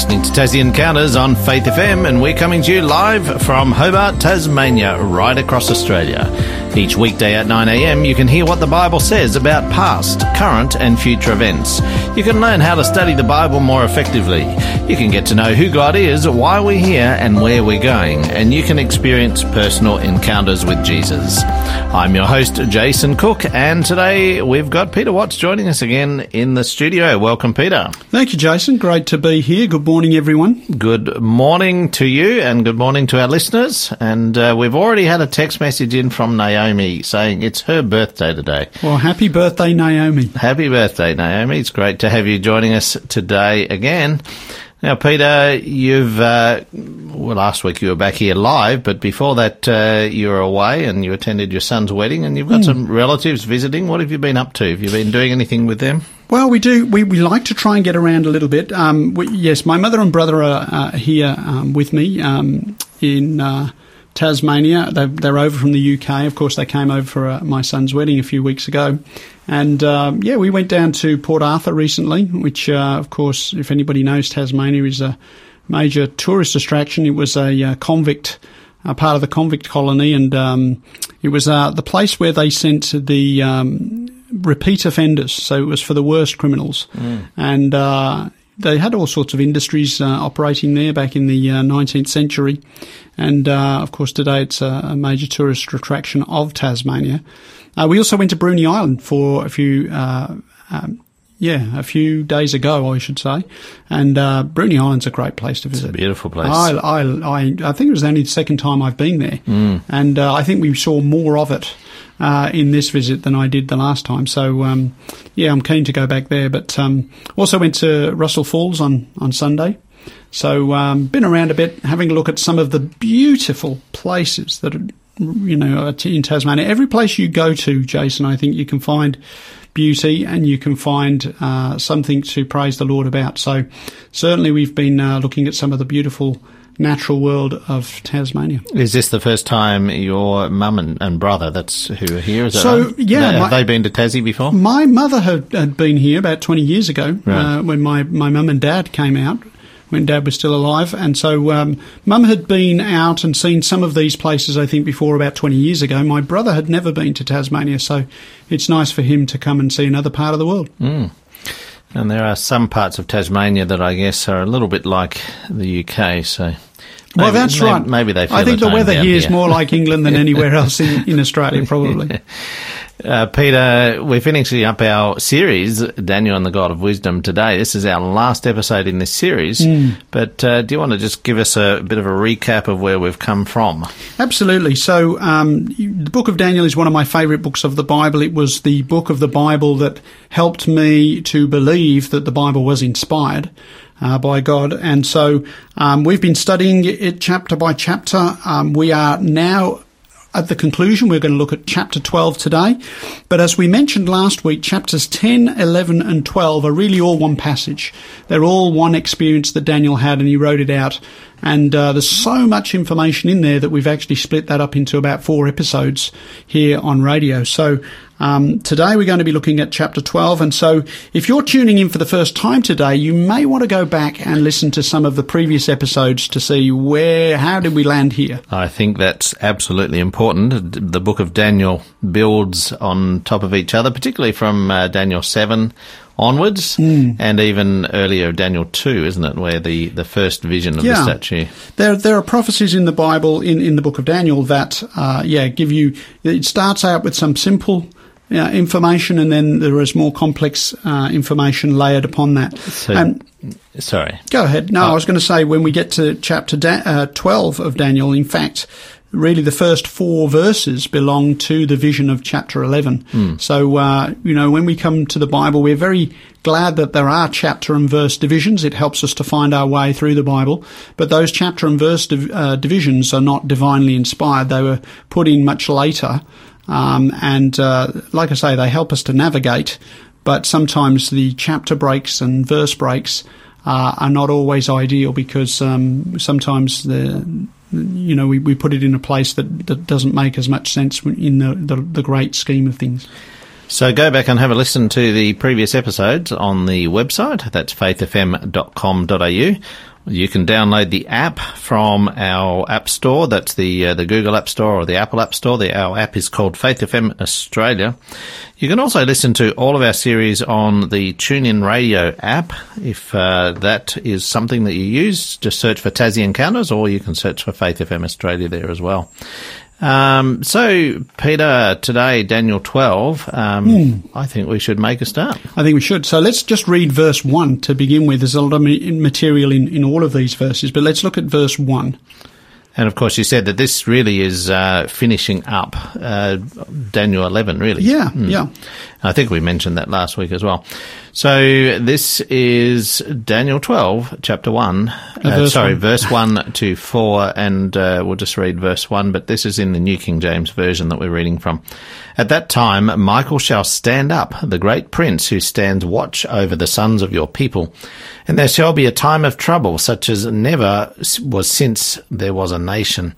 listening to Tassie Encounters on Faith FM, and we're coming to you live from Hobart, Tasmania, right across Australia. Each weekday at 9am, you can hear what the Bible says about past, current, and future events. You can learn how to study the Bible more effectively. You can get to know who God is, why we're here, and where we're going, and you can experience personal encounters with Jesus. I'm your host, Jason Cook, and today we've got Peter Watts joining us again in the studio. Welcome, Peter. Thank you, Jason. Great to be here. Good morning, everyone. Good morning to you, and good morning to our listeners. And uh, we've already had a text message in from Naomi saying it's her birthday today. Well, happy birthday, Naomi. Happy birthday, Naomi. It's great to have you joining us today again. Now, Peter, you've, uh, well, last week you were back here live, but before that, uh, you were away and you attended your son's wedding and you've got mm. some relatives visiting. What have you been up to? Have you been doing anything with them? Well, we do. We, we like to try and get around a little bit. Um, we, yes, my mother and brother are uh, here um, with me um, in uh, Tasmania. They're, they're, over from the UK. Of course, they came over for uh, my son's wedding a few weeks ago. And um, yeah, we went down to Port Arthur recently, which, uh, of course, if anybody knows Tasmania, is a major tourist attraction. It was a uh, convict, a part of the convict colony, and um, it was uh, the place where they sent the um, repeat offenders. So it was for the worst criminals, mm. and uh, they had all sorts of industries uh, operating there back in the uh, 19th century. And uh, of course, today it's a, a, major tourist attraction of Tasmania. Uh, we also went to Bruny Island for a few, uh, um, yeah, a few days ago, I should say. And uh, Bruny Island's a great place to visit. It's a beautiful place. I, I, I, I think it was only the second time I've been there. Mm. And uh, I think we saw more of it uh, in this visit than I did the last time. So, um, yeah, I'm keen to go back there. But um, also went to Russell Falls on, on Sunday. So, um, been around a bit, having a look at some of the beautiful places that are you know, in Tasmania. Every place you go to, Jason, I think you can find beauty and you can find uh, something to praise the Lord about. So certainly we've been uh, looking at some of the beautiful natural world of Tasmania. Is this the first time your mum and, and, brother that's who are here? Is so right? yeah, have my, they been to Tassie before? My mother had, had been here about twenty years ago right. uh, when my my mum and dad came out when Dad was still alive. And so um, Mum had been out and seen some of these places, I think, before about 20 years ago. My brother had never been to Tasmania, so it's nice for him to come and see another part of the world. Mm. And there are some parts of Tasmania that I guess are a little bit like the UK, so. Maybe, well, that's maybe, right. Maybe they. I think the weather here, here is more like England than anywhere else in, in Australia, probably. Uh, Peter, we're finishing up our series, Daniel and the God of Wisdom, today. This is our last episode in this series. Mm. But uh, do you want to just give us a bit of a recap of where we've come from? Absolutely. So, um, the book of Daniel is one of my favourite books of the Bible. It was the book of the Bible that helped me to believe that the Bible was inspired. Uh, by God. And so um, we've been studying it chapter by chapter. Um, we are now at the conclusion, we're going to look at chapter 12 today. But as we mentioned last week, chapters 10, 11, and 12 are really all one passage. They're all one experience that Daniel had and he wrote it out. And uh, there's so much information in there that we've actually split that up into about four episodes here on radio. So um, today we're going to be looking at chapter 12. And so if you're tuning in for the first time today, you may want to go back and listen to some of the previous episodes to see where, how did we land here? I think that's absolutely important. The book of Daniel builds on top of each other, particularly from uh, Daniel 7 onwards, mm. and even earlier Daniel two, isn't it, where the, the first vision of yeah. the statue. There there are prophecies in the Bible in, in the book of Daniel that uh, yeah give you. It starts out with some simple. Uh, information, and then there is more complex uh, information layered upon that. So, um, sorry. Go ahead. No, oh. I was going to say when we get to chapter da- uh, 12 of Daniel, in fact, really the first four verses belong to the vision of chapter 11. Mm. So, uh, you know, when we come to the Bible, we're very glad that there are chapter and verse divisions. It helps us to find our way through the Bible. But those chapter and verse div- uh, divisions are not divinely inspired. They were put in much later. Um, and, uh, like I say, they help us to navigate. But sometimes the chapter breaks and verse breaks uh, are not always ideal because um, sometimes the you know, we, we put it in a place that, that doesn't make as much sense in the, the, the great scheme of things. So go back and have a listen to the previous episodes on the website. That's faithfm.com.au. You can download the app from our app store. That's the uh, the Google App Store or the Apple App Store. The, our app is called Faith FM Australia. You can also listen to all of our series on the TuneIn Radio app. If uh, that is something that you use, just search for Tassie Encounters, or you can search for Faith FM Australia there as well. Um, so, Peter, today, Daniel 12, um, mm. I think we should make a start. I think we should. So let's just read verse 1 to begin with. There's a lot of material in, in all of these verses, but let's look at verse 1. And of course, you said that this really is uh, finishing up uh, Daniel 11, really. Yeah, mm. yeah. I think we mentioned that last week as well. So this is Daniel 12, chapter 1. Uh, sorry, one. verse 1 to 4, and uh, we'll just read verse 1, but this is in the New King James Version that we're reading from. At that time, Michael shall stand up, the great prince who stands watch over the sons of your people. And there shall be a time of trouble, such as never was since there was a nation,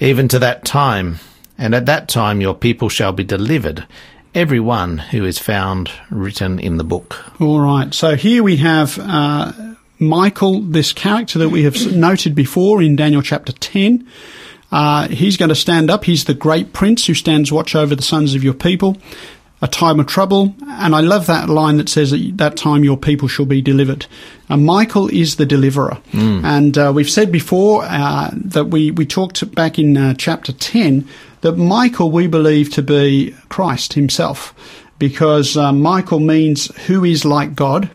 even to that time. And at that time your people shall be delivered every one who is found written in the book. All right. So here we have uh, Michael, this character that we have noted before in Daniel chapter 10. Uh, he's going to stand up. He's the great prince who stands watch over the sons of your people. A time of trouble, and I love that line that says that that time your people shall be delivered. Uh, Michael is the deliverer, mm. and uh, we've said before uh, that we we talked back in uh, chapter ten that Michael we believe to be Christ himself, because uh, Michael means who is like God.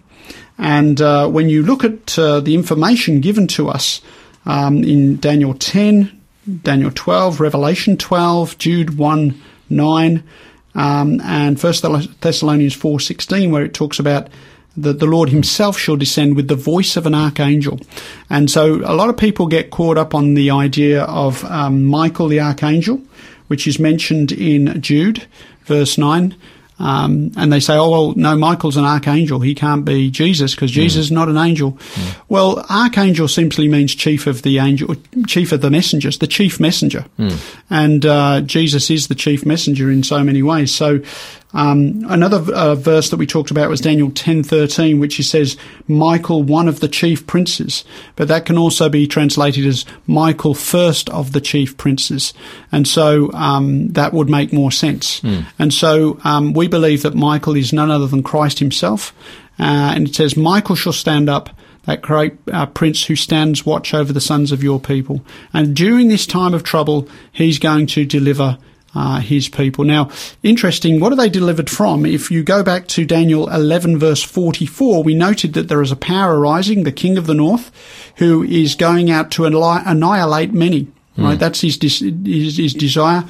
And uh, when you look at uh, the information given to us um, in Daniel 10, Daniel 12, Revelation 12, Jude 1, 9, um, and 1 Thessalonians 4.16, where it talks about that the Lord himself shall descend with the voice of an archangel. And so a lot of people get caught up on the idea of um, Michael the archangel, which is mentioned in Jude, verse 9. Um, and they say, oh, well, no, Michael's an archangel. He can't be Jesus because hmm. Jesus mm. is not an angel. Mm. Well, archangel simply means chief of the angel, chief of the messengers, the chief messenger. Mm. And uh, Jesus is the chief messenger in so many ways. So um, another uh, verse that we talked about was Daniel 10:13, which he says, "Michael, one of the chief princes," but that can also be translated as Michael, first of the chief princes, and so um, that would make more sense. Mm. And so um, we believe that Michael is none other than Christ Himself, uh, and it says, "Michael shall stand up." That great uh, prince who stands watch over the sons of your people. And during this time of trouble, he's going to deliver uh, his people. Now, interesting, what are they delivered from? If you go back to Daniel 11 verse 44, we noted that there is a power arising, the king of the north, who is going out to annihilate many. Right, mm. that's his, his, his desire.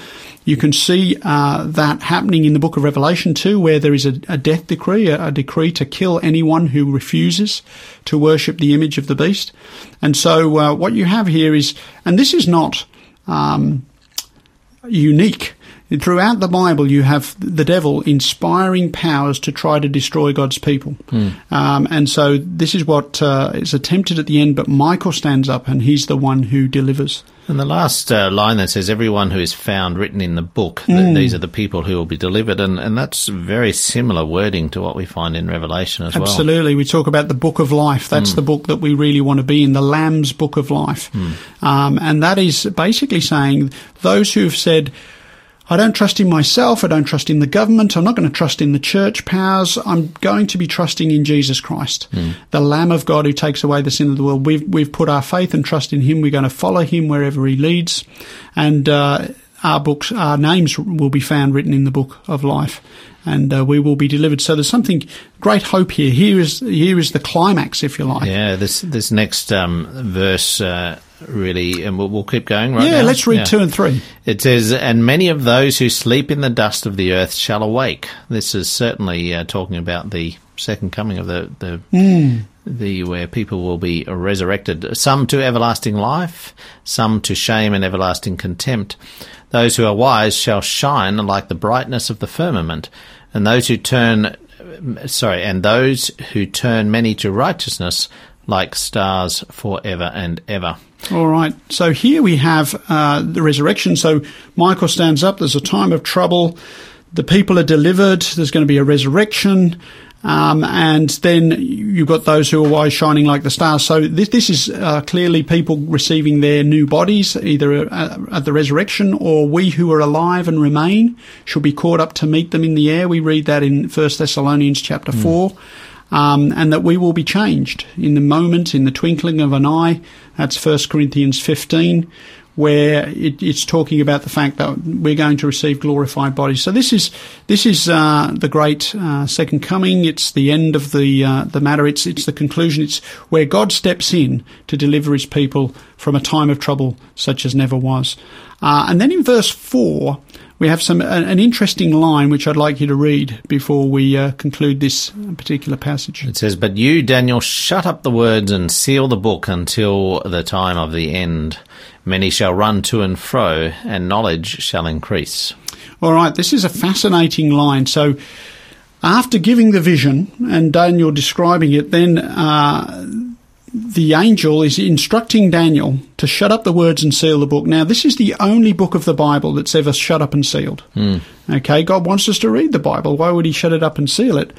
You can see uh, that happening in the book of Revelation too, where there is a, a death decree, a, a, decree to kill anyone who refuses to worship the image of the beast. And so, uh, what you have here is, and this is not um, unique. Throughout the Bible, you have the devil inspiring powers to try to destroy God's people. Mm. Um, and so this is what uh, is attempted at the end, but Michael stands up and he's the one who delivers. And the last uh, line that says, everyone who is found written in the book, mm. these are the people who will be delivered. And, and that's very similar wording to what we find in Revelation as Absolutely. well. Absolutely. We talk about the book of life. That's mm. the book that we really want to be in, the Lamb's book of life. Mm. Um, and that is basically saying those who have said, I don't trust in myself. I don't trust in the government. I'm not going to trust in the church powers. I'm going to be trusting in Jesus Christ, mm. the Lamb of God who takes away the sin of the world. We've, we've put our faith and trust in Him. We're going to follow Him wherever He leads. And, uh, our books, our names will be found written in the book of life and uh, we will be delivered. So there's something great hope here. Here is here is the climax, if you like. Yeah, this this next um, verse uh, really, and we'll, we'll, keep going right yeah, now. let's read yeah. two and three. It says, "And many of those who sleep in the dust of the earth shall awake." This is certainly uh, talking about the second coming of the the. Mm. The where people will be resurrected, some to everlasting life, some to shame and everlasting contempt. Those who are wise shall shine like the brightness of the firmament, and those who turn sorry, and those who turn many to righteousness like stars forever and ever. All right. So here we have uh, the resurrection. So Michael stands up. There's a time of trouble. the people are delivered. There's going to be a resurrection. Um, and then you've got those who are wise shining like the stars. So this, this is uh, clearly people receiving their new bodies, either uh, at the resurrection or we who are alive and remain shall be caught up to meet them in the air. We read that in 1 Thessalonians chapter mm. 4. Um, and that we will be changed in the moment, in the twinkling of an eye. That's 1 Corinthians 15 where it, it's talking about the fact that we're going to receive glorified bodies. So this is this is uh, the great uh, second coming. It's the end of the uh, the matter. It's it's the conclusion. It's where God steps in to deliver His people from a time of trouble such as never was. Uh, and then in verse four. We have some an interesting line which I'd like you to read before we uh, conclude this particular passage. It says, "But you, Daniel, shut up the words and seal the book until the time of the end." Many shall run to and fro, and knowledge shall increase. All right, this is a fascinating line. So, after giving the vision and Daniel describing it, then uh, the angel is instructing Daniel to shut up the words and seal the book. Now, this is the only book of the Bible that's ever shut up and sealed. Mm. Okay, God wants us to read the Bible. Why would He shut it up and seal it?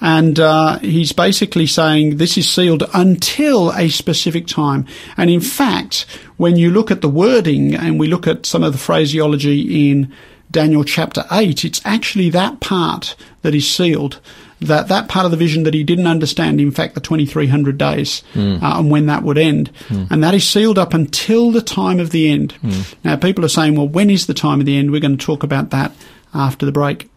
And uh, He's basically saying this is sealed until a specific time. And in fact, when you look at the wording and we look at some of the phraseology in Daniel chapter 8, it's actually that part that is sealed that that part of the vision that he didn't understand, in fact, the 2300 days mm. uh, and when that would end. Mm. And that is sealed up until the time of the end. Mm. Now, people are saying, well, when is the time of the end? We're going to talk about that after the break.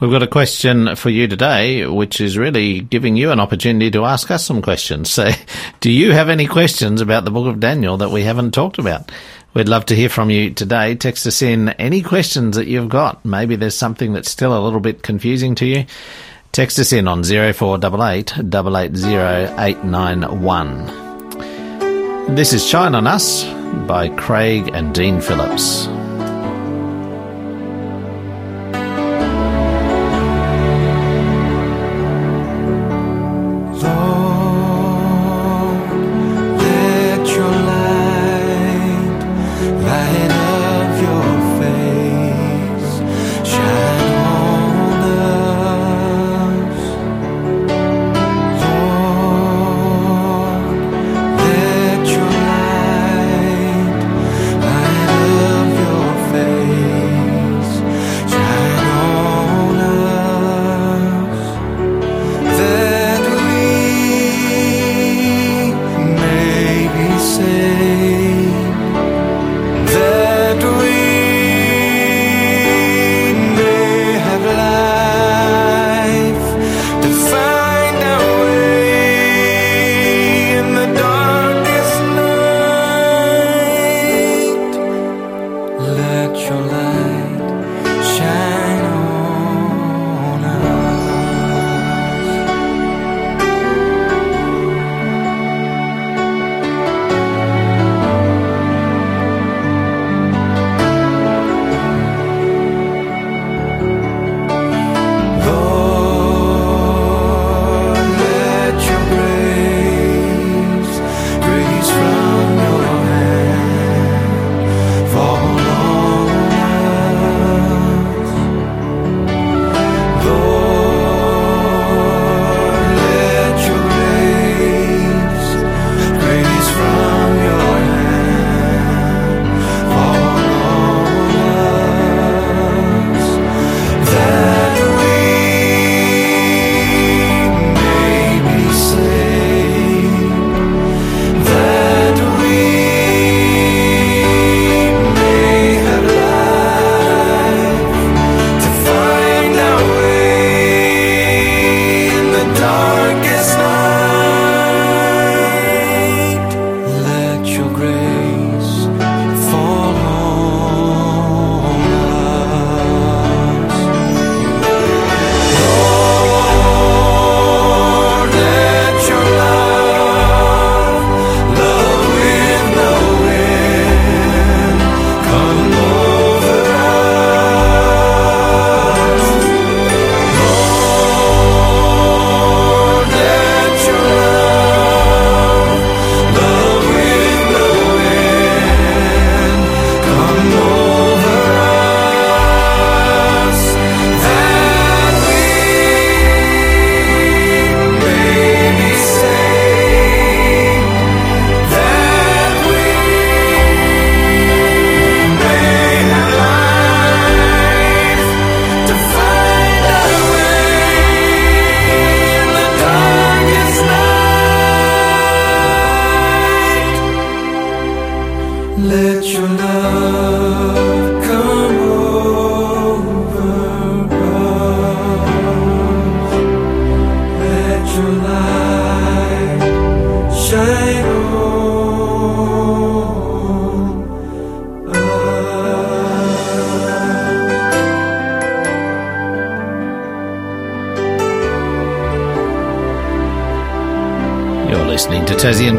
We've got a question for you today, which is really giving you an opportunity to ask us some questions. So, do you have any questions about the book of Daniel that we haven't talked about? We'd love to hear from you today. Text us in any questions that you've got. Maybe there's something that's still a little bit confusing to you. Text us in on 0488 880 This is Shine on Us by Craig and Dean Phillips.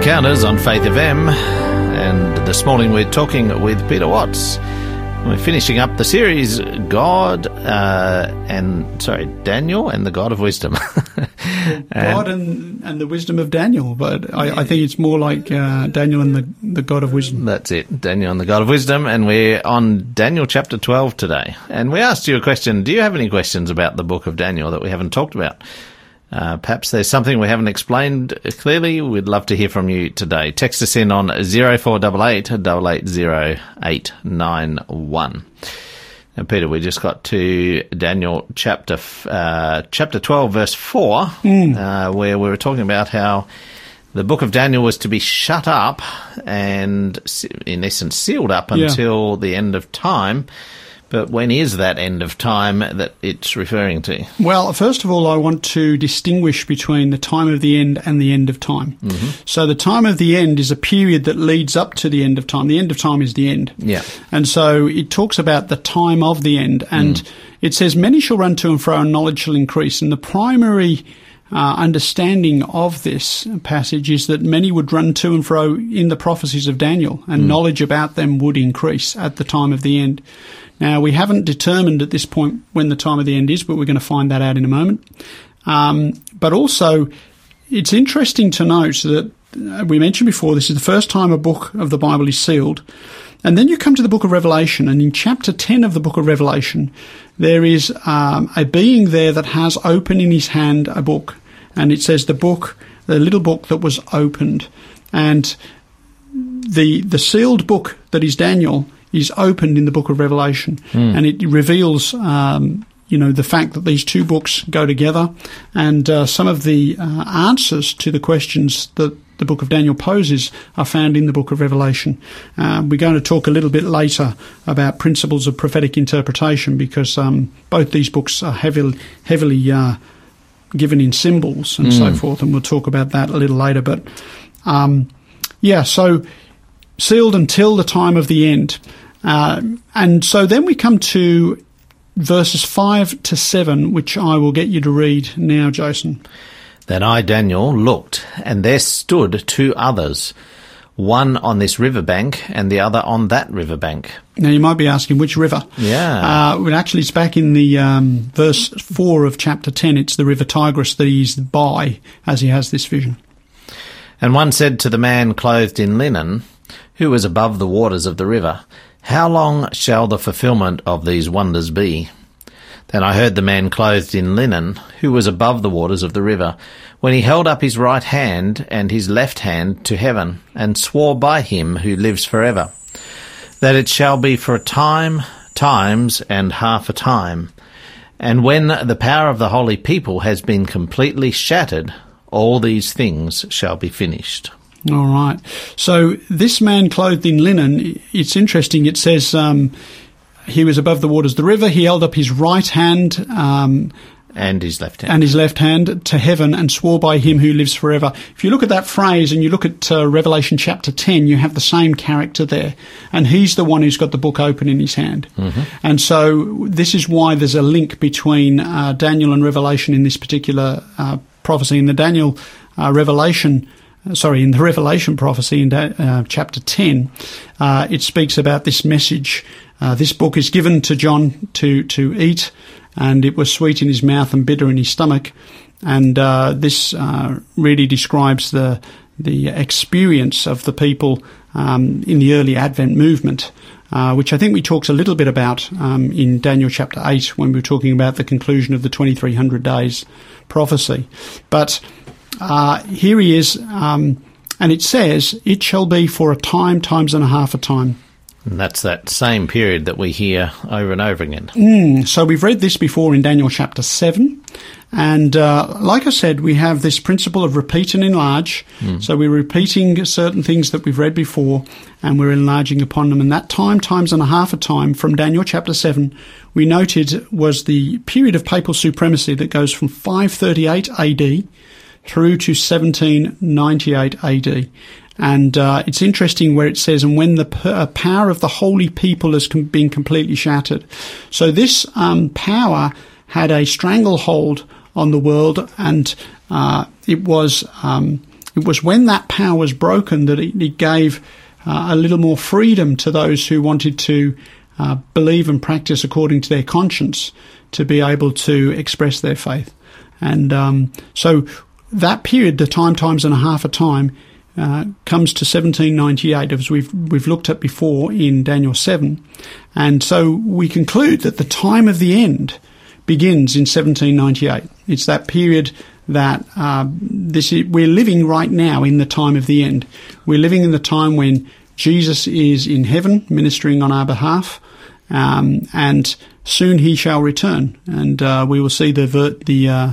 Encounters on Faith FM, and this morning we're talking with Peter Watts. We're finishing up the series God uh, and sorry Daniel and the God of Wisdom. God and, and the wisdom of Daniel, but I, I think it's more like uh, Daniel and the, the God of wisdom. That's it, Daniel and the God of Wisdom, and we're on Daniel chapter 12 today. And we asked you a question. Do you have any questions about the book of Daniel that we haven't talked about? Uh, perhaps there's something we haven't explained clearly. We'd love to hear from you today. Text us in on 0488 880891. Now, Peter, we just got to Daniel chapter uh, chapter 12, verse 4, uh, where we were talking about how the book of Daniel was to be shut up and, in essence, sealed up Yeah. until the end of time. But when is that end of time that it's referring to? Well, first of all, I want to distinguish between the time of the end and the end of time. Mm-hmm. So the time of the end is a period that leads up to the end of time. The end of time is the end. Yeah. And so it talks about the time of the end. And mm. it says, Many shall run to and fro, and knowledge shall increase. And the primary uh, understanding of this passage is that many would run to and fro in the prophecies of Daniel, and mm. knowledge about them would increase at the time of the end. Now, we haven't determined at this point when the time of the end is, but we're going to find that out in a moment. Um, but also, it's interesting to note that uh, we mentioned before this is the first time a book of the Bible is sealed. And then you come to the book of Revelation, and in chapter 10 of the book of Revelation, there is um, a being there that has open in his hand a book. And it says the book, the little book that was opened. And the the sealed book that is Daniel is opened in the book of Revelation, and it reveals. Um, you know the fact that these two books go together, and uh, some of the uh, answers to the questions that the book of Daniel poses are found in the book of Revelation. Um, we're going to talk a little bit later about principles of prophetic interpretation because um, both these books are heavily heavily uh, given in symbols and so forth, and we'll talk about that a little later. But um, yeah, so sealed until the time of the end. Uh, and so then we come to verses 5 to 7, which I will get you to read now, Jason. Then I, Daniel, looked, and there stood two others, one on this river bank and the other on that river bank. Now you might be asking which river. Yeah. Uh, well, actually, it's back in the um, verse 4 of chapter 10. It's the river Tigris that he's by as he has this vision. And one said to the man clothed in linen, who was above the waters of the river, How long shall the fulfillment of these wonders be? Then I heard the man clothed in linen, who was above the waters of the river, when he held up his right hand and his left hand to heaven, and swore by him who lives forever, that it shall be for a time, times, and half a time. And when the power of the holy people has been completely shattered, all these things shall be finished. All right. So this man clothed in linen, it's interesting. It says um, he was above the waters of the river. He held up his right hand um, And his left hand. and his left hand to heaven and swore by him who lives forever. If you look at that phrase and you look at uh, Revelation chapter 10, you have the same character there. And he's the one who's got the book open in his hand. And so this is why there's a link between uh, Daniel and Revelation in this particular uh, prophecy. In the Daniel uh, Revelation, sorry, in the Revelation prophecy in uh, chapter 10, uh, it speaks about this message. Uh, this book is given to John to, to eat, and it was sweet in his mouth and bitter in his stomach. And uh, this uh, really describes the the experience of the people um, in the early Advent movement, uh, which I think we talked a little bit about um, in Daniel chapter 8 when we were talking about the conclusion of the 2300 days prophecy. But uh, here he is, um, and it says, It shall be for a time, times and a half a time. And that's that same period that we hear over and over again. Mm, so we've read this before in Daniel chapter 7. And uh, like I said, we have this principle of repeat and enlarge. So we're repeating certain things that we've read before and we're enlarging upon them. And that time, times and a half a time from Daniel chapter 7, we noted was the period of papal supremacy that goes from 538 AD through to 1798 AD. And uh, it's interesting where it says, and when the p- uh, power of the holy people has com- been completely shattered. So this um, power had a stranglehold on the world, and uh, it was um, it was when that power was broken that it, it gave uh, a little more freedom to those who wanted to uh, believe and practice according to their conscience to be able to express their faith. And um, so that period, the time, times and a half a time, uh, comes to 1798, as we've we've looked at before in Daniel 7, and so we conclude that the time of the end begins in 1798. It's that period that uh, this is, we're living right now in the time of the end. We're living in the time when Jesus is in heaven ministering on our behalf, um, and soon he shall return, and uh, we will see the the uh,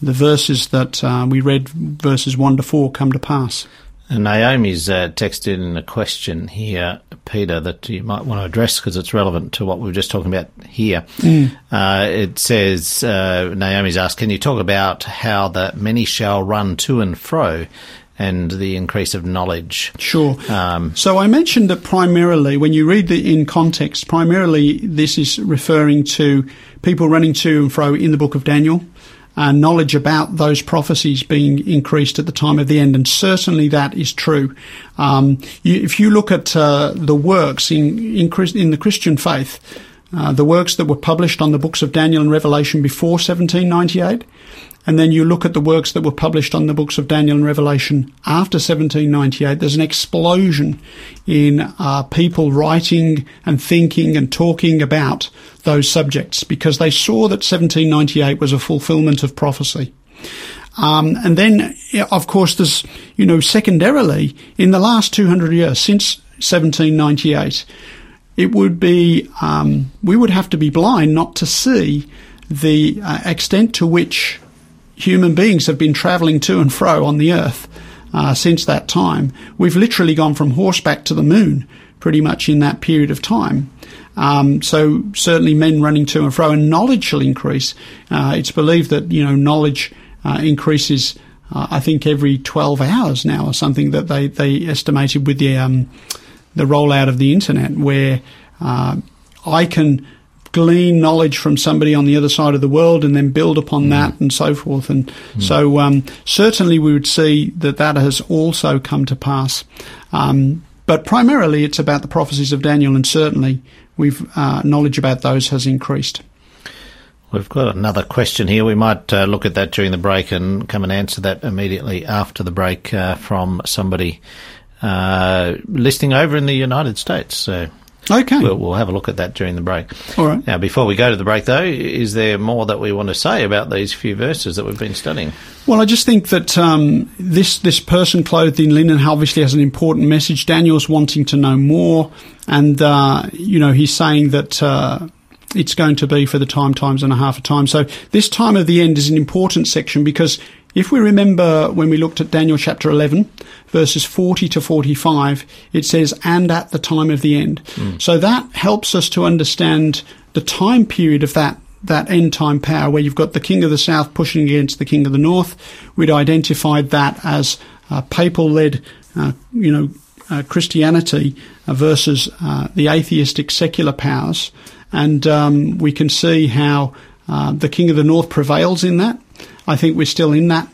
the verses that uh, we read, verses one to four, come to pass. And Naomi's uh, texted in a question here, Peter, that you might want to address because it's relevant to what we were just talking about here. Uh, it says, uh, Naomi's asked, can you talk about how the many shall run to and fro and the increase of knowledge? Sure. Um, So I mentioned that primarily, when you read the in context, primarily this is referring to people running to and fro in the book of Daniel, and knowledge about those prophecies being increased at the time of the end, and certainly that is true. Um, you, if you look at uh, the works in in, in the Christian faith, uh, the works that were published on the books of Daniel and Revelation before 1798, and then you look at the works that were published on the books of Daniel and Revelation after 1798, there's an explosion in uh, people writing and thinking and talking about those subjects because they saw that 1798 was a fulfillment of prophecy. Um, and then, of course, there's, you know, secondarily, in the last 200 years, since 1798, it would be, um, we would have to be blind not to see the uh, extent to which human beings have been travelling to and fro on the earth uh, since that time. We've literally gone from horseback to the moon pretty much in that period of time. Um, so certainly men running to and fro and knowledge shall increase. Uh, it's believed that, you know, knowledge uh, increases, uh, I think, every 12 hours now or something that they, they estimated with the, um, the rollout of the internet where uh, I can glean knowledge from somebody on the other side of the world and then build upon that and so forth. And so um, certainly we would see that that has also come to pass. Um, but primarily it's about the prophecies of Daniel and certainly we've uh, knowledge about those has increased. We've got another question here. We might uh, look at that during the break and come and answer that immediately after the break uh, from somebody uh, listening over in the United States. So Okay. we'll, we'll have a look at that during the break. All right. Now, before we go to the break, though, is there more that we want to say about these few verses that we've been studying? Well, I just think that um, this this person clothed in linen obviously has an important message. Daniel's wanting to know more, and uh, you know he's saying that uh, it's going to be for the time, times and a half a time. So this time of the end is an important section because if we remember when we looked at Daniel chapter 11, verses 40 to 45, it says, and at the time of the end. So that helps us to understand the time period of that that end time power where you've got the king of the south pushing against the king of the north. We'd identified that as uh, papal led, uh, you know, uh, Christianity uh, versus uh, the atheistic secular powers. And um, we can see how uh, the king of the north prevails in that. I think we're still in that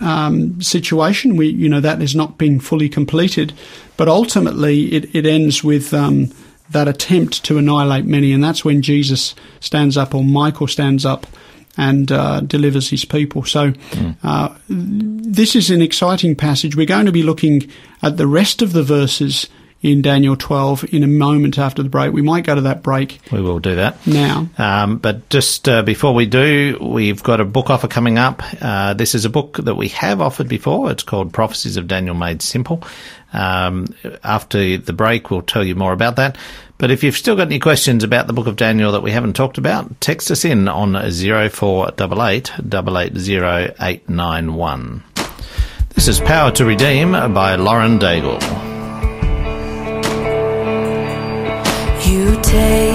um, situation. We, you know, that has not been fully completed, but ultimately it, it ends with um, that attempt to annihilate many, and that's when Jesus stands up or Michael stands up and uh, delivers his people. So uh, this is an exciting passage. We're going to be looking at the rest of the verses in Daniel 12 in a moment after the break. We might go to that break We will do that. now. Um, but just uh, before we do, we've got a book offer coming up. Uh, this is a book that we have offered before. It's called Prophecies of Daniel Made Simple. Um, after the break, we'll tell you more about that. But if you've still got any questions about the book of Daniel that we haven't talked about, text us in on 0488 880 891. This is Power to Redeem by Lauren Daigle. You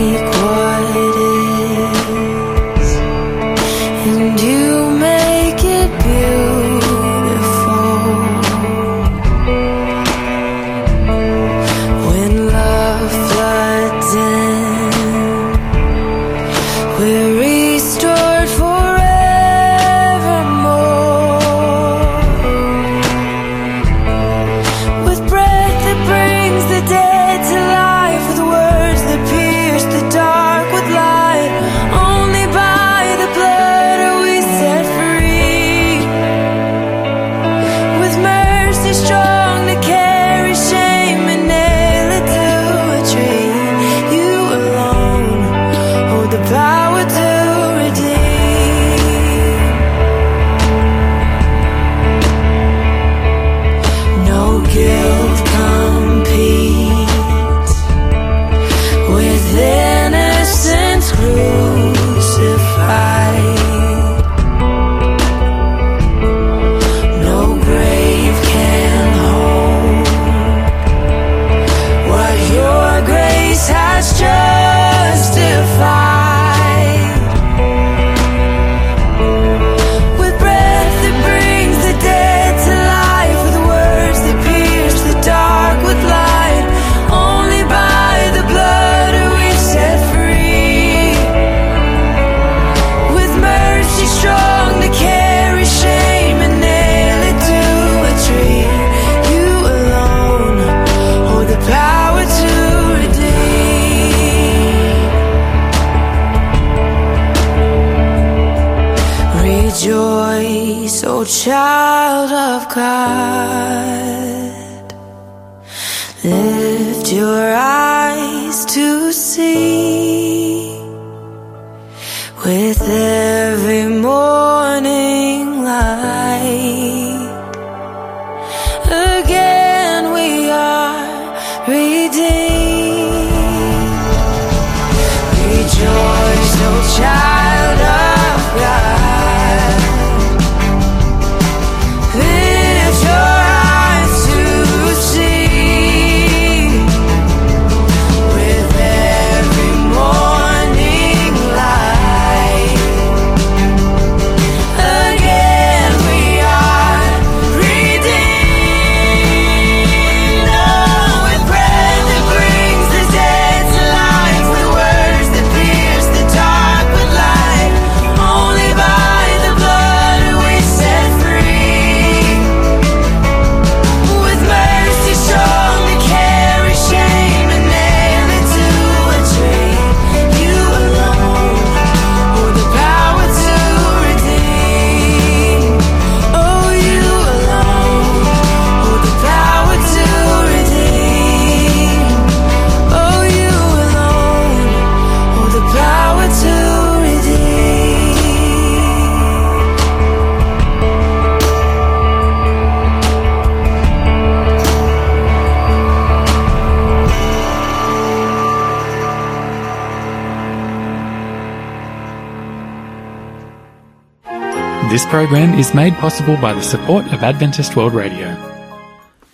This program is made possible by the support of Adventist World Radio.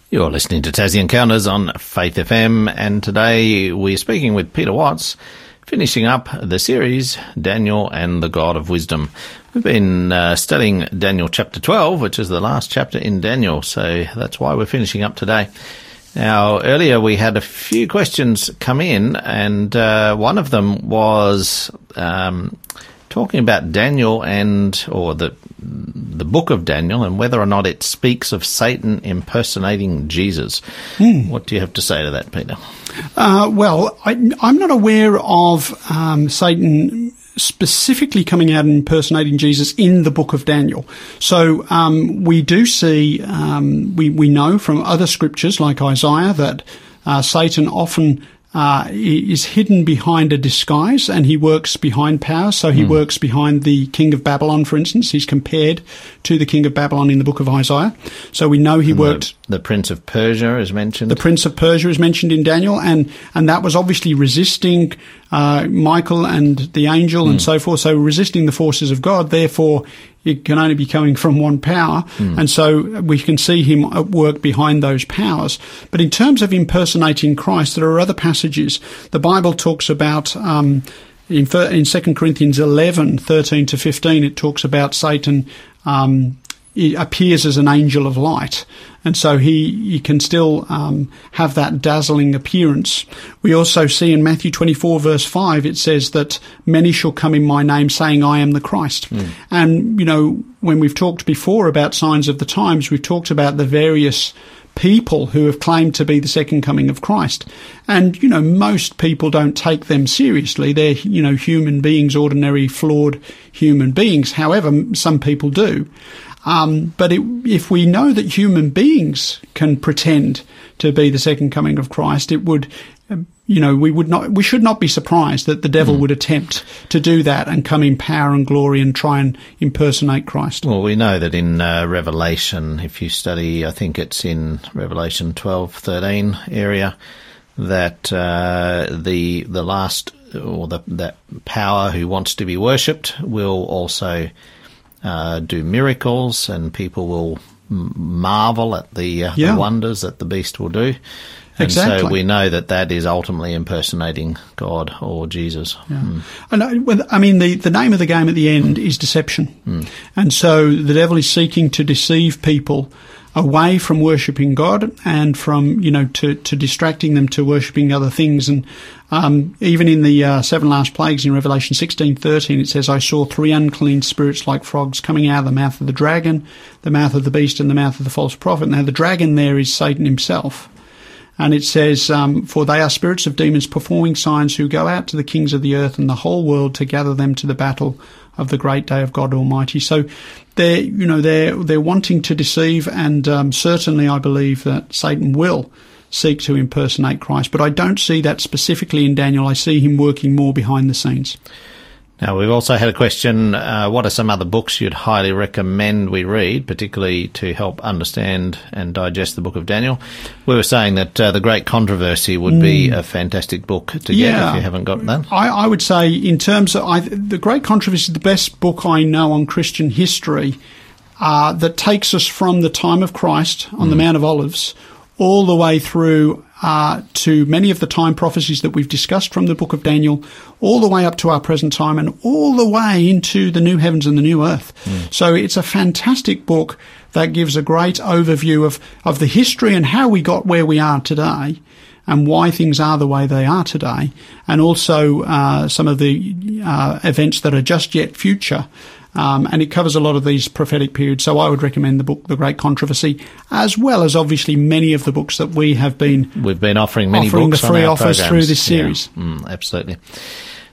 You're listening to Tassie Encounters on Faith FM, and today we're speaking with Peter Watts, finishing up the series Daniel and the God of Wisdom. We've been uh, studying Daniel chapter 12, which is the last chapter in Daniel, so that's why we're finishing up today. Now, earlier we had a few questions come in, and uh, one of them was um, talking about Daniel and, or the the book of Daniel, and whether or not it speaks of Satan impersonating Jesus. What do you have to say to that, Peter? Uh, well, I, I'm not aware of um, Satan specifically coming out and impersonating Jesus in the book of Daniel. So um, we do see, um, we, we know from other scriptures like Isaiah that uh, Satan often uh, is hidden behind a disguise and he works behind power. So he works behind the king of Babylon, for instance. He's compared to the king of Babylon in the book of Isaiah. So we know he worked The, the Prince of Persia is mentioned. the Prince of Persia is mentioned in Daniel, and, and that was obviously resisting uh, Michael and the angel and so forth. So resisting the forces of God. Therefore, it can only be coming from one power, and so we can see him at work behind those powers. But in terms of impersonating Christ, there are other passages. The Bible talks about. Um, in 2 Corinthians 11, 13 to 15, it talks about Satan um, he appears as an angel of light, and so he, he can still um, have that dazzling appearance. We also see in Matthew 24, verse 5, it says that many shall come in my name, saying, I am the Christ. And, you know, when we've talked before about signs of the times, we've talked about the various people who have claimed to be the second coming of Christ. And, you know, most people don't take them seriously. They're, you know, human beings, ordinary, flawed human beings. However, some people do. Um, but it, if we know that human beings can pretend to be the second coming of Christ, it would, um, you know, we would not, we should not be surprised that the devil would attempt to do that and come in power and glory and try and impersonate Christ. Well, we know that in uh, Revelation, if you study, I think it's in Revelation 12, 13 area, that uh, the the last or the that power who wants to be worshipped will also uh, do miracles, and people will marvel at the, uh, Yeah. the wonders that the beast will do. And so we know that that is ultimately impersonating God or Jesus. Mm. And I, I mean, the, the name of the game at the end is deception. And so the devil is seeking to deceive people away from worshipping God and from, you know, to, to distracting them to worshipping other things. And um, even in the uh, seven last plagues in Revelation sixteen thirteen, it says, I saw three unclean spirits like frogs coming out of the mouth of the dragon, the mouth of the beast, and the mouth of the false prophet. Now, the dragon there is Satan himself. And it says, um, For they are spirits of demons performing signs who go out to the kings of the earth and the whole world to gather them to the battle of the great day of God Almighty. So they're, you know, they're, they're wanting to deceive and, um, certainly I believe that Satan will seek to impersonate Christ. But I don't see that specifically in Daniel. I see him working more behind the scenes. Now, we've also had a question uh, what are some other books you'd highly recommend we read, particularly to help understand and digest the book of Daniel? We were saying that uh, The Great Controversy would be a fantastic book to get if you haven't got that. I, I would say, in terms of I, the Great Controversy, is the best book I know on Christian history uh, that takes us from the time of Christ on the Mount of Olives all the way through uh, to many of the time prophecies that we've discussed from the book of Daniel, all the way up to our present time, and all the way into the new heavens and the new earth. So it's a fantastic book that gives a great overview of, of the history and how we got where we are today and why things are the way they are today, and also uh, some of the uh, events that are just yet future. Um, and it covers a lot of these prophetic periods. So I would recommend the book, The Great Controversy, as well as obviously many of the books that we have been. We've been offering many Offering books the on free offers through programs. this Yeah. series. Mm, absolutely.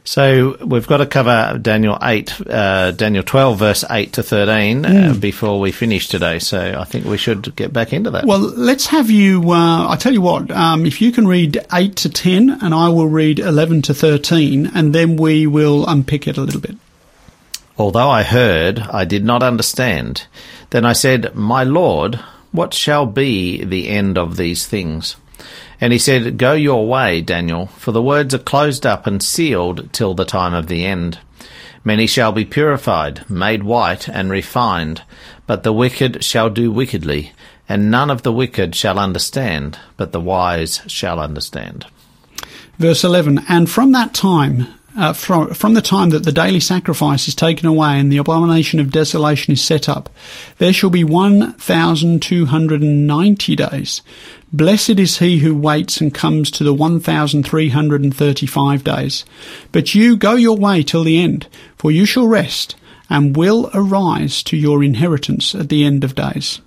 So we've got to cover Daniel 8, uh, Daniel 12, verse 8 to 13 uh, Mm. before we finish today. So I think we should get back into that. Well, let's have you. Uh, I tell you what, um, if you can read eight to ten, and I will read eleven to thirteen, and then we will unpick it a little bit. Although I heard, I did not understand. Then I said, My Lord, what shall be the end of these things? And he said, Go your way, Daniel, for the words are closed up and sealed till the time of the end. Many shall be purified, made white, and refined, but the wicked shall do wickedly, and none of the wicked shall understand, but the wise shall understand. Verse 11, and from that time, uh, from, from the time that the daily sacrifice is taken away and the abomination of desolation is set up, there shall be 1,290 days. Blessed is he who waits and comes to the 1,335 days. But you go your way till the end, for you shall rest and will arise to your inheritance at the end of days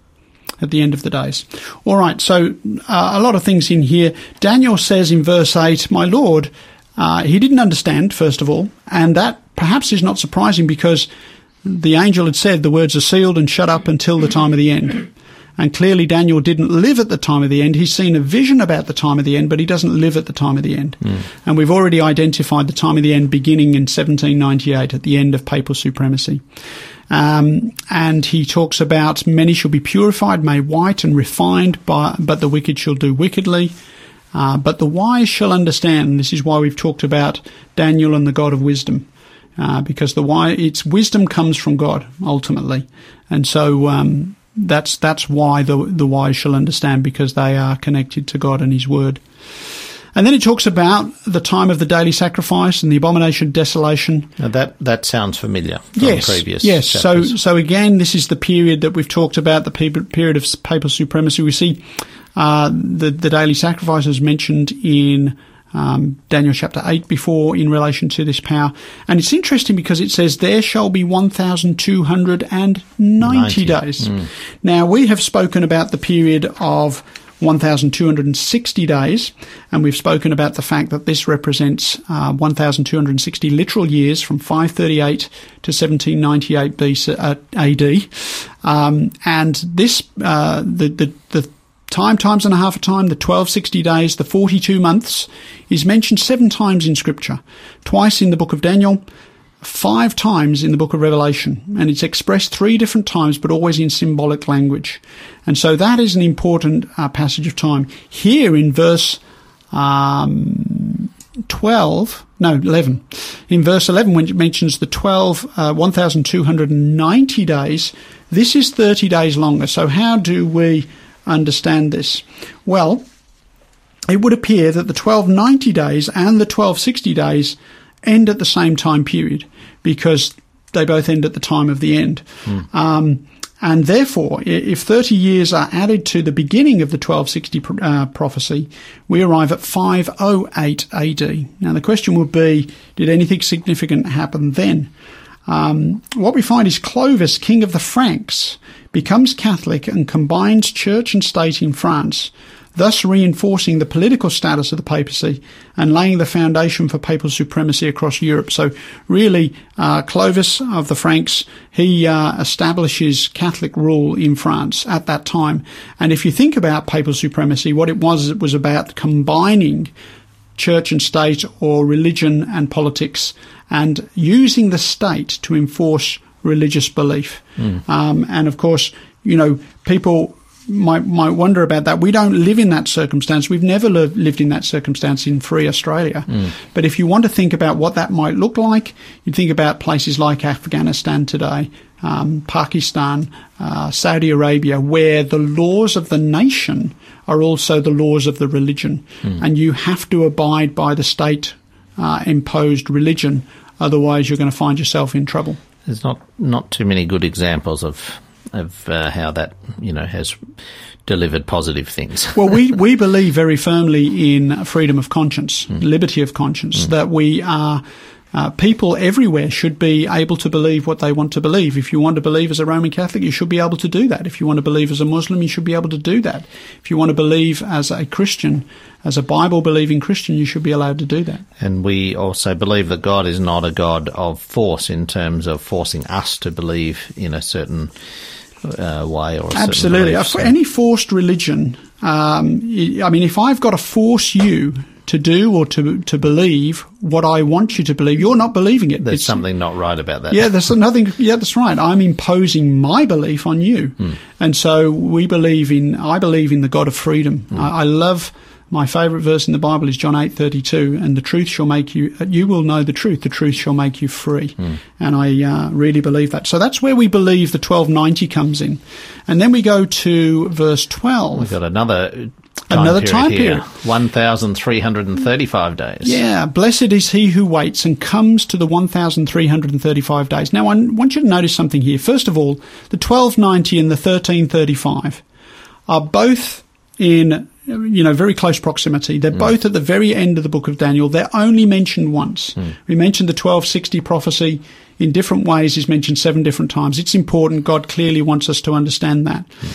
at the end of the days. All right, so uh, a lot of things in here. Daniel says in verse 8, My Lord, uh, he didn't understand, first of all, and that perhaps is not surprising because the angel had said the words are sealed and shut up until the time of the end. And clearly Daniel didn't live at the time of the end. He's seen a vision about the time of the end, but he doesn't live at the time of the end. And we've already identified the time of the end beginning in 1798 at the end of papal supremacy. Um, and he talks about many shall be purified, made white and refined, by, but the wicked shall do wickedly. Uh, but the wise shall understand. This is why we've talked about Daniel and the God of wisdom, uh, because the why its wisdom comes from God ultimately, and so um, that's that's why the the wise shall understand because they are connected to God and His Word. And then he talks about the time of the daily sacrifice and the abomination of desolation. Now that that sounds familiar from yes, previous yes. chapters. So, so again, this is the period that we've talked about, the pe- period of papal supremacy. We see uh, the the daily sacrifices mentioned in um, Daniel chapter eight before in relation to this power, and it's interesting because it says there shall be one thousand two hundred and ninety 90. days. Now we have spoken about the period of 1,260 days, and we've spoken about the fact that this represents uh, 1,260 literal years from 538 to 1798 BC, uh, AD. Um, and this, uh, the, the, the time, times and a half a time, the 1260 days, the 42 months, is mentioned seven times in Scripture. Twice in the book of Daniel, five times in the book of Revelation, and it's expressed three different times, but always in symbolic language. And so that is an important uh, passage of time. Here in verse um, 12, no, 11, in verse 11, when it mentions the 12, uh, 1,290 days, this is 30 days longer. So how do we understand this? Well, it would appear that the 1290 days and the 1260 days end at the same time period because they both end at the time of the end. Um, and therefore, if 30 years are added to the beginning of the 1260 uh, prophecy, we arrive at 508 AD. Now, the question would be did anything significant happen then? Um, what we find is Clovis, king of the Franks, becomes Catholic and combines church and state in France. thus reinforcing the political status of the papacy and laying the foundation for papal supremacy across Europe. So, really, uh, Clovis of the Franks, he uh, establishes Catholic rule in France at that time. And if you think about papal supremacy, what it was, it was about combining church and state or religion and politics and using the state to enforce religious belief. Um, and of course, you know, people might might wonder about that. We don't live in that circumstance. We've never li- lived in that circumstance in free Australia. But if you want to think about what that might look like, you think about places like Afghanistan today, um, Pakistan, uh, Saudi Arabia, where the laws of the nation are also the laws of the religion, and you have to abide by the state uh, imposed religion. Otherwise, you're going to find yourself in trouble. There's not not too many good examples of of uh, how that you know has delivered positive things. Well, we, we believe very firmly in freedom of conscience, liberty of conscience, that we are. Uh, people everywhere should be able to believe what they want to believe. If you want to believe as a Roman Catholic, you should be able to do that. If you want to believe as a Muslim, you should be able to do that. If you want to believe as a Christian, as a Bible believing Christian, you should be allowed to do that. And we also believe that God is not a God of force in terms of forcing us to believe in a certain uh, way or a certain Absolutely. belief. Any forced religion, um, I mean, if I've got to force you to do or to to believe what I want you to believe, you're not believing it. There's It's- something not right about that. Yeah, there's nothing. Yeah, that's right. I'm imposing my belief on you, and so we believe in. I believe in the God of freedom. I, I love. My favourite verse in the Bible is John eight thirty two, and the truth shall make you. uh, You will know the truth. The truth shall make you free, and I uh, really believe that. So that's where we believe the twelve ninety comes in, and then we go to verse twelve. We've got another time Another period time here. period. 1,335 days. Yeah, blessed is he who waits and comes to the 1,335 days. Now, I want you to notice something here. First of all, the 1290 and the 1335 are both in, you know, very close proximity. They're mm. both at the very end of the book of Daniel. They're only mentioned once. Hmm. We mentioned the 1260 prophecy in different ways is mentioned seven different times. It's important. God clearly wants us to understand that. Hmm.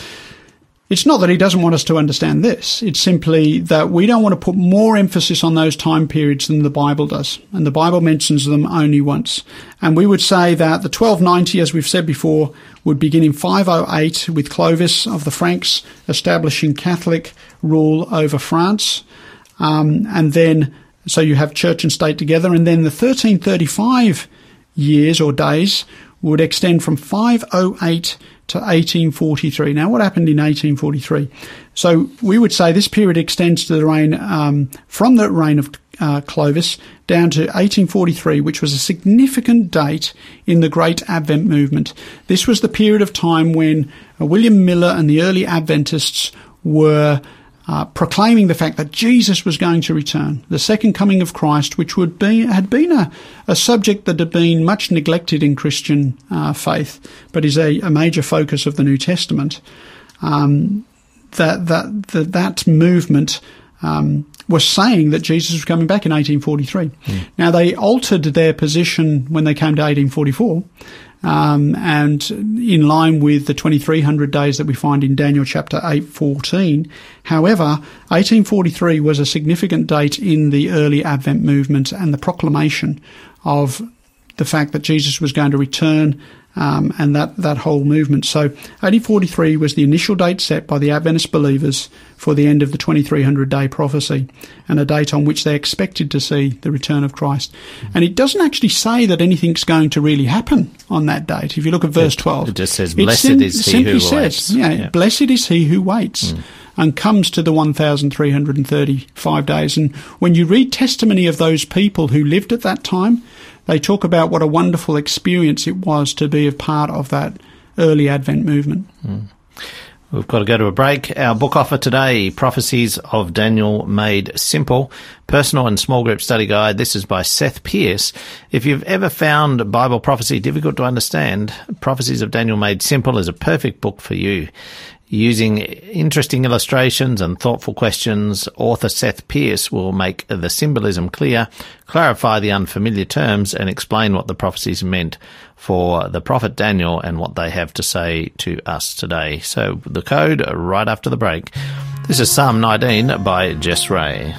It's not that he doesn't want us to understand this. It's simply that we don't want to put more emphasis on those time periods than the Bible does. And the Bible mentions them only once. And we would say that the 1290, as we've said before, would begin in 508 with Clovis of the Franks establishing Catholic rule over France. Um, and then, so you have church and state together. And then the 1335 years or days would extend from 508 to 1843. Now, what happened in 1843? So we would say this period extends to the reign um, from the reign of uh, Clovis down to 1843, which was a significant date in the Great Advent movement. This was the period of time when uh, William Miller and the early Adventists were uh, proclaiming the fact that Jesus was going to return, the second coming of Christ, which would be had been a, a subject that had been much neglected in Christian uh, faith, but is a, a major focus of the New Testament. Um, that that that, that movement um, was saying that Jesus was coming back in 1843. Now they altered their position when they came to 1844. Um, and in line with the 2300 days that we find in Daniel chapter 8:14. However, 1843 was a significant date in the early Advent movement and the proclamation of the fact that Jesus was going to return um, and that, that whole movement. So 1843 was the initial date set by the Adventist believers for the end of the 2300 day prophecy and a date on which they expected to see the return of Christ. And it doesn't actually say that anything's going to really happen on that date. If you look at verse 12, it just says, "Blessed sim- is he simply who says, waits." Yeah, Yeah. blessed is he who waits. And comes to the 1,335 days. And when you read testimony of those people who lived at that time, they talk about what a wonderful experience it was to be a part of that early Advent movement. We've got to go to a break. Our book offer today, Prophecies of Daniel Made Simple, Personal and Small Group Study Guide. This is by Seth Pierce. If you've ever found Bible prophecy difficult to understand, Prophecies of Daniel Made Simple is a perfect book for you. Using interesting illustrations and thoughtful questions, author Seth Pierce will make the symbolism clear, clarify the unfamiliar terms, and explain what the prophecies meant for the prophet Daniel and what they have to say to us today. So the code right after the break. This is Psalm 19 by Jess Ray.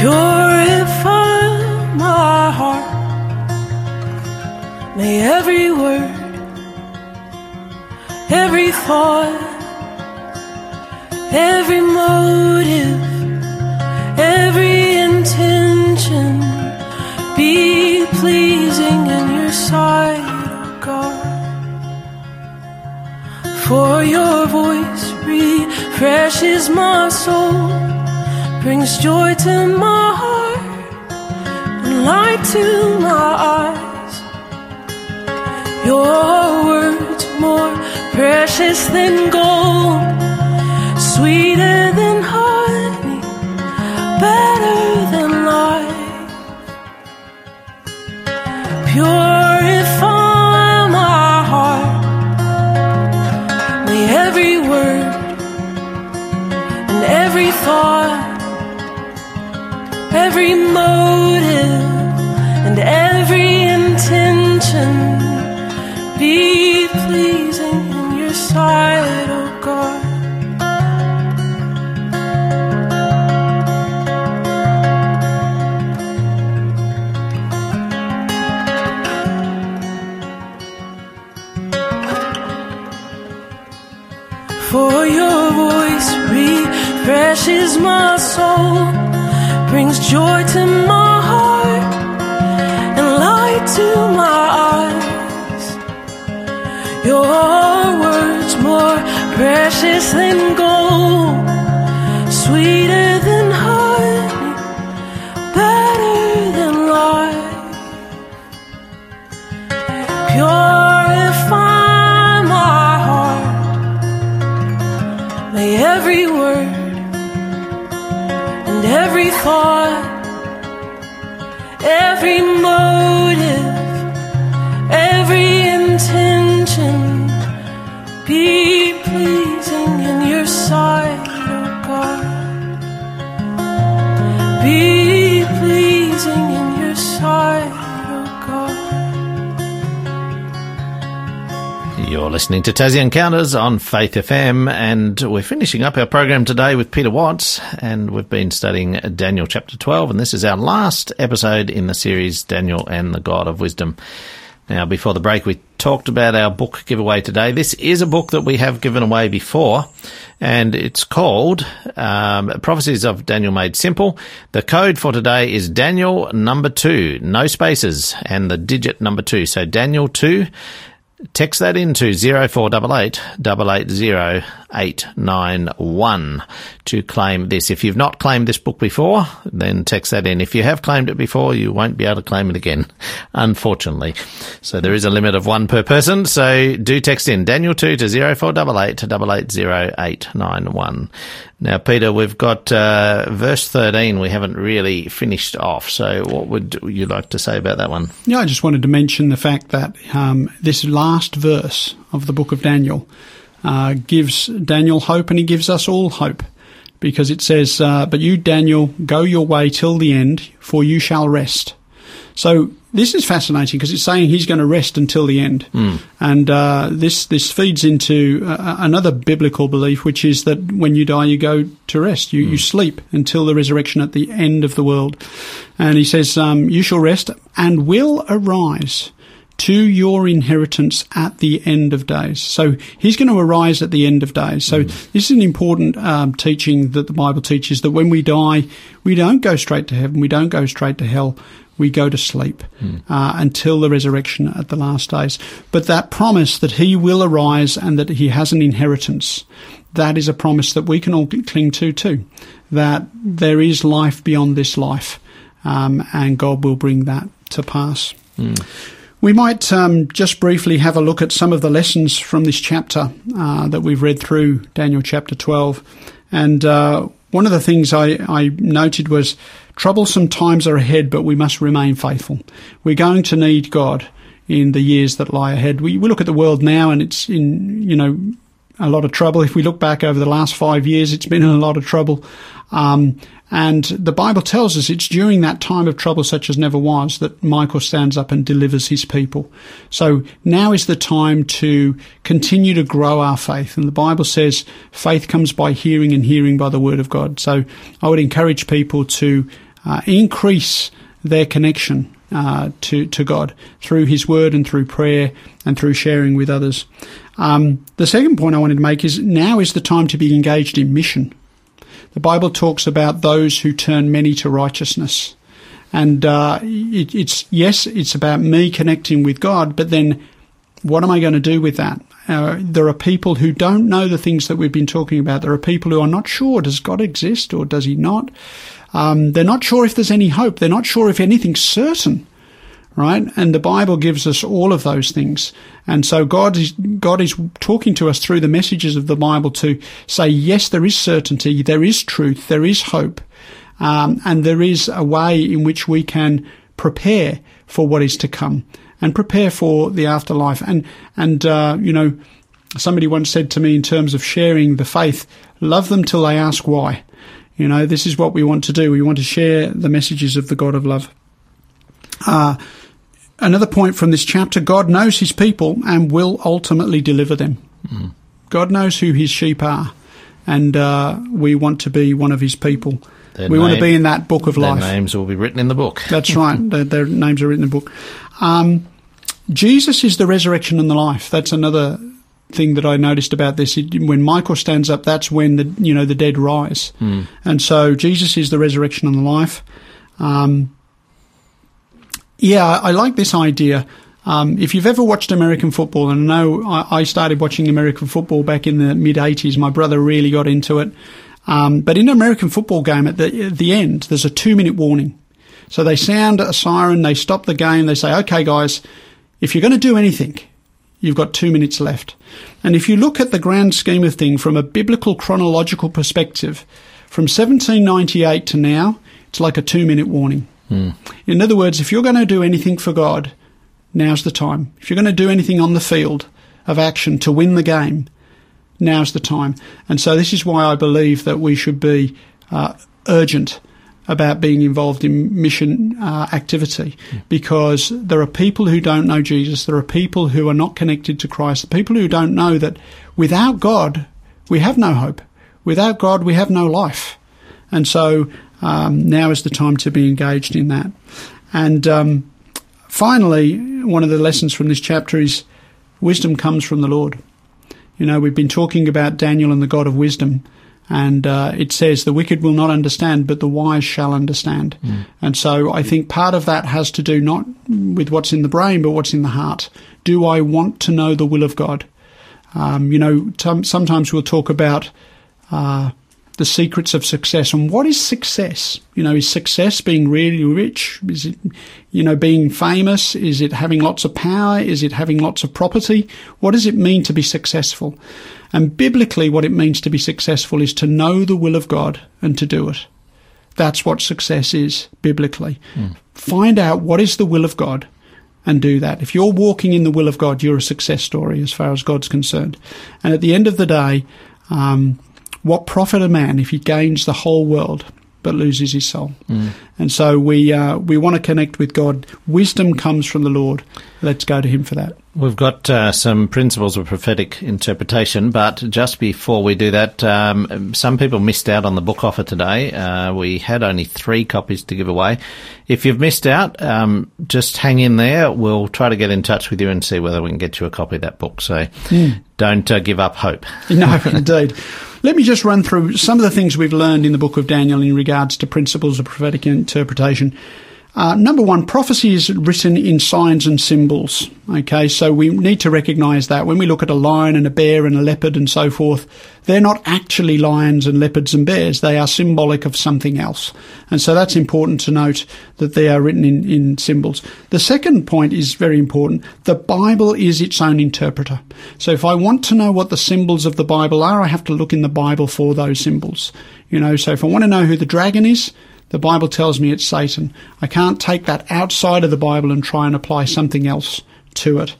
Purify my heart. May every word, every thought, every motive, every intention be pleasing in your sight, oh God. For your voice refreshes my soul brings joy to my heart and light to my eyes. Your words more precious than gold, sweeter joy to my listening to Tassie Encounters on Faith FM, and we're finishing up our program today with Peter Watts, and we've been studying Daniel chapter 12, and this is our last episode in the series Daniel and the God of Wisdom. Now, before the break, we talked about our book giveaway today. This is a book that we have given away before, and it's called um, Prophecies of Daniel Made Simple. The code for today is Daniel number two, no spaces, and the digit number two. So Daniel two. Text that into 0488 880 to claim this. If you've not claimed this book before, then text that in. If you have claimed it before, you won't be able to claim it again, unfortunately. So there is a limit of one per person. So do text in Daniel 2 to 0488 880 891. Now, Peter, we've got uh, verse 13 we haven't really finished off. So what would you like to say about that one? Yeah, I just wanted to mention the fact that um, this last verse of the book of Daniel uh, gives Daniel hope and he gives us all hope because it says, uh, But you, Daniel, go your way till the end, for you shall rest. So this is fascinating because it's saying he's going to rest until the end, and uh, this this feeds into uh, another biblical belief, which is that when you die, you go to rest. You you sleep until the resurrection at the end of the world, and he says, um, "You shall rest and will arise." To your inheritance at the end of days. So he's going to arise at the end of days. So this is an important um, teaching that the Bible teaches that when we die, we don't go straight to heaven. We don't go straight to hell we go to sleep uh, until the resurrection at the last days. But that promise that he will arise and that he has an inheritance, that is a promise that we can all cling to too. That there is life beyond this life, um, and God will bring that to pass. We might um, just briefly have a look at some of the lessons from this chapter uh, that we've read through Daniel chapter 12. And uh, one of the things I, I noted was troublesome times are ahead, but we must remain faithful. We're going to need God in the years that lie ahead. We, we look at the world now and it's in, you know, a lot of trouble. If we look back over the last five years, it's been in a lot of trouble. Um, and the Bible tells us it's during that time of trouble such as never was that Michael stands up and delivers his people. So now is the time to continue to grow our faith. And the Bible says faith comes by hearing and hearing by the word of God. So I would encourage people to uh, increase their connection uh, to to God through His Word and through prayer and through sharing with others. Um, the second point I wanted to make is now is the time to be engaged in mission. The Bible talks about those who turn many to righteousness, and uh, it, it's yes, it's about me connecting with God, but then what am I going to do with that? Uh, there are people who don't know the things that we've been talking about. There are people who are not sure does God exist or does He not? Um, they're not sure if there's any hope. They're not sure if anything's certain, right? And the Bible gives us all of those things. And so God is, God is talking to us through the messages of the Bible to say, yes, there is certainty, there is truth, there is hope, um, and there is a way in which we can prepare for what is to come and prepare for the afterlife. And, and, uh, you know, somebody once said to me in terms of sharing the faith, love them till they ask why. You know, this is what we want to do. We want to share the messages of the God of love. Uh, another point from this chapter God knows his people and will ultimately deliver them. Mm. God knows who his sheep are, and uh, we want to be one of his people. Their we want to be in that book of Their life. names will be written in the book. That's right. their, their names are written in the book. Um, Jesus is the resurrection and the life. That's another thing that I noticed about this. It- When Michael stands up, that's when the you know the dead rise, and so Jesus is the resurrection and the life. Um, yeah, I, like this idea. Um, if you've ever watched American football, and I know I, I started watching American football back in the mid '80s, my brother really got into it. Um, but in an American football game, at the at the end, there's a two-minute warning. So they sound a siren, they stop the game, they say, "Okay, guys, if you're going to do anything, you've got two minutes left." And if you look at the grand scheme of things from a biblical chronological perspective, from 1798 to now, it's like a two-minute warning. In other words, if you're going to do anything for God, now's the time. If you're going to do anything on the field of action to win the game, now's the time. And so this is why I believe that we should be uh, urgent about being involved in mission uh, activity because there are people who don't know Jesus. There are people who are not connected to Christ. People who don't know that without God, we have no hope. Without God, we have no life. And so um, now is the time to be engaged in that. And um, finally, one of the lessons from this chapter is wisdom comes from the Lord. You know, we've been talking about Daniel and the God of wisdom, and uh, it says the wicked will not understand, but the wise shall understand. And so I think part of that has to do not with what's in the brain, but what's in the heart. Do I want to know the will of God? Um, you know, t- sometimes we'll talk about uh, the secrets of success and what is success? You know, is success being really rich? Is it, you know, being famous? Is it having lots of power? Is it having lots of property? What does it mean to be successful? And biblically, what it means to be successful is to know the will of God and to do it. That's what success is biblically. Find out what is the will of God and do that. If you're walking in the will of God, you're a success story as far as God's concerned. And at the end of the day, um, what profit a man if he gains the whole world but loses his soul? And so we uh, we want to connect with God. Wisdom comes from the Lord. Let's go to Him for that. We've got uh, some principles of prophetic interpretation, but just before we do that, um, some people missed out on the book offer today. Uh, we had only three copies to give away. If you've missed out, um, just hang in there. We'll try to get in touch with you and see whether we can get you a copy of that book. So don't uh, give up hope. No, indeed. Let me just run through some of the things we've learned in the book of Daniel in regards to principles of prophetic interpretation. Uh, number one, prophecy is written in signs and symbols. Okay, so we need to recognize that when we look at a lion and a bear and a leopard and so forth, they're not actually lions and leopards and bears. They are symbolic of something else. And so that's important to note that they are written in, in symbols. The second point is very important. The Bible is its own interpreter. So if I want to know what the symbols of the Bible are, I have to look in the Bible for those symbols. You know, so if I want to know who the dragon is, the Bible tells me it's Satan. I can't take that outside of the Bible and try and apply something else to it.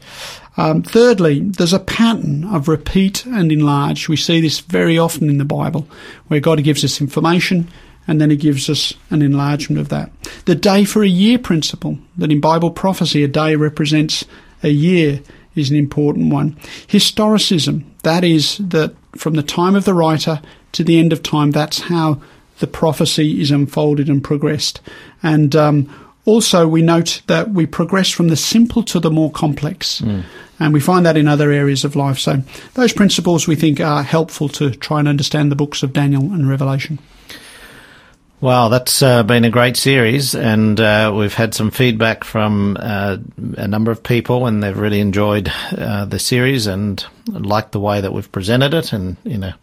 Um, thirdly, there's a pattern of repeat and enlarge. We see this very often in the Bible, where God gives us information and then He gives us an enlargement of that. The day for a year principle, that in Bible prophecy a day represents a year, is an important one. Historicism, that is that from the time of the writer to the end of time, that's how the prophecy is unfolded and progressed. And um, also, we note that we progress from the simple to the more complex. And we find that in other areas of life. So, those principles we think are helpful to try and understand the books of Daniel and Revelation. Well, that's uh, been a great series, and uh, we've had some feedback from uh, a number of people, and they've really enjoyed uh, the series and liked the way that we've presented it, and in a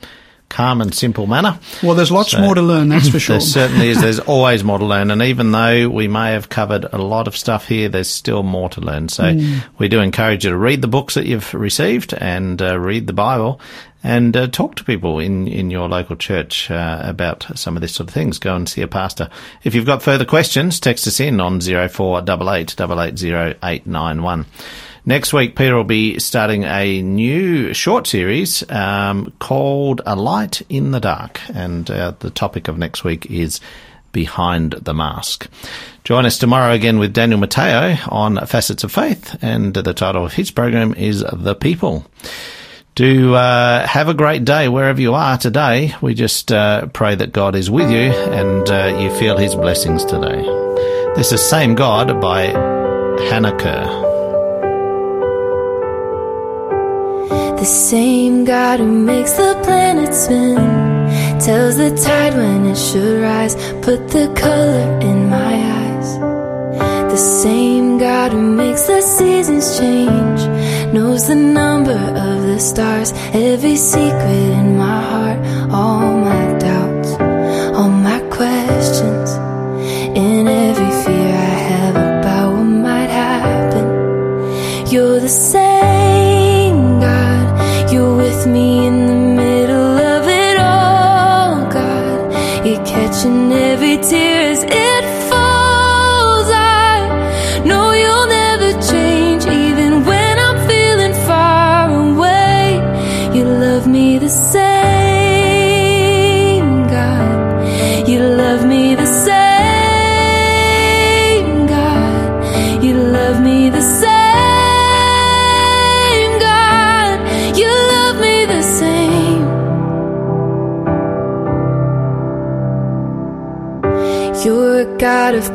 calm and simple manner. Well, there's lots So- more to learn, that's for sure. There certainly is. There's always more to learn, and even though we may have covered a lot of stuff here, there's still more to learn. So Mm. we do encourage you to read the books that you've received and uh, read the Bible. And uh, talk to people in, in your local church uh, about some of this sort of things. Go and see a pastor. If you've got further questions, text us in on 0488 880 Next week, Peter will be starting a new short series um, called A Light in the Dark. And uh, the topic of next week is Behind the Mask. Join us tomorrow again with Daniel Mateo on Facets of Faith. And the title of his program is The People. Do uh, have a great day wherever you are today. We just uh, pray that God is with you and uh, you feel his blessings today. This is Same God by Hannah Kerr. The same God who makes the planets spin tells the tide when it should rise, put the color in my eyes. The same God who makes the seasons change knows the number of the stars, every secret in my heart,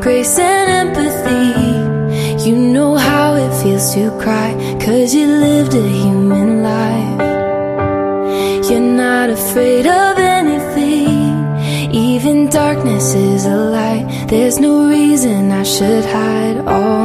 grace and empathy. You know how it feels to cry, cause you lived a human life. You're not afraid of anything, even darkness is a light. There's no reason I should hide all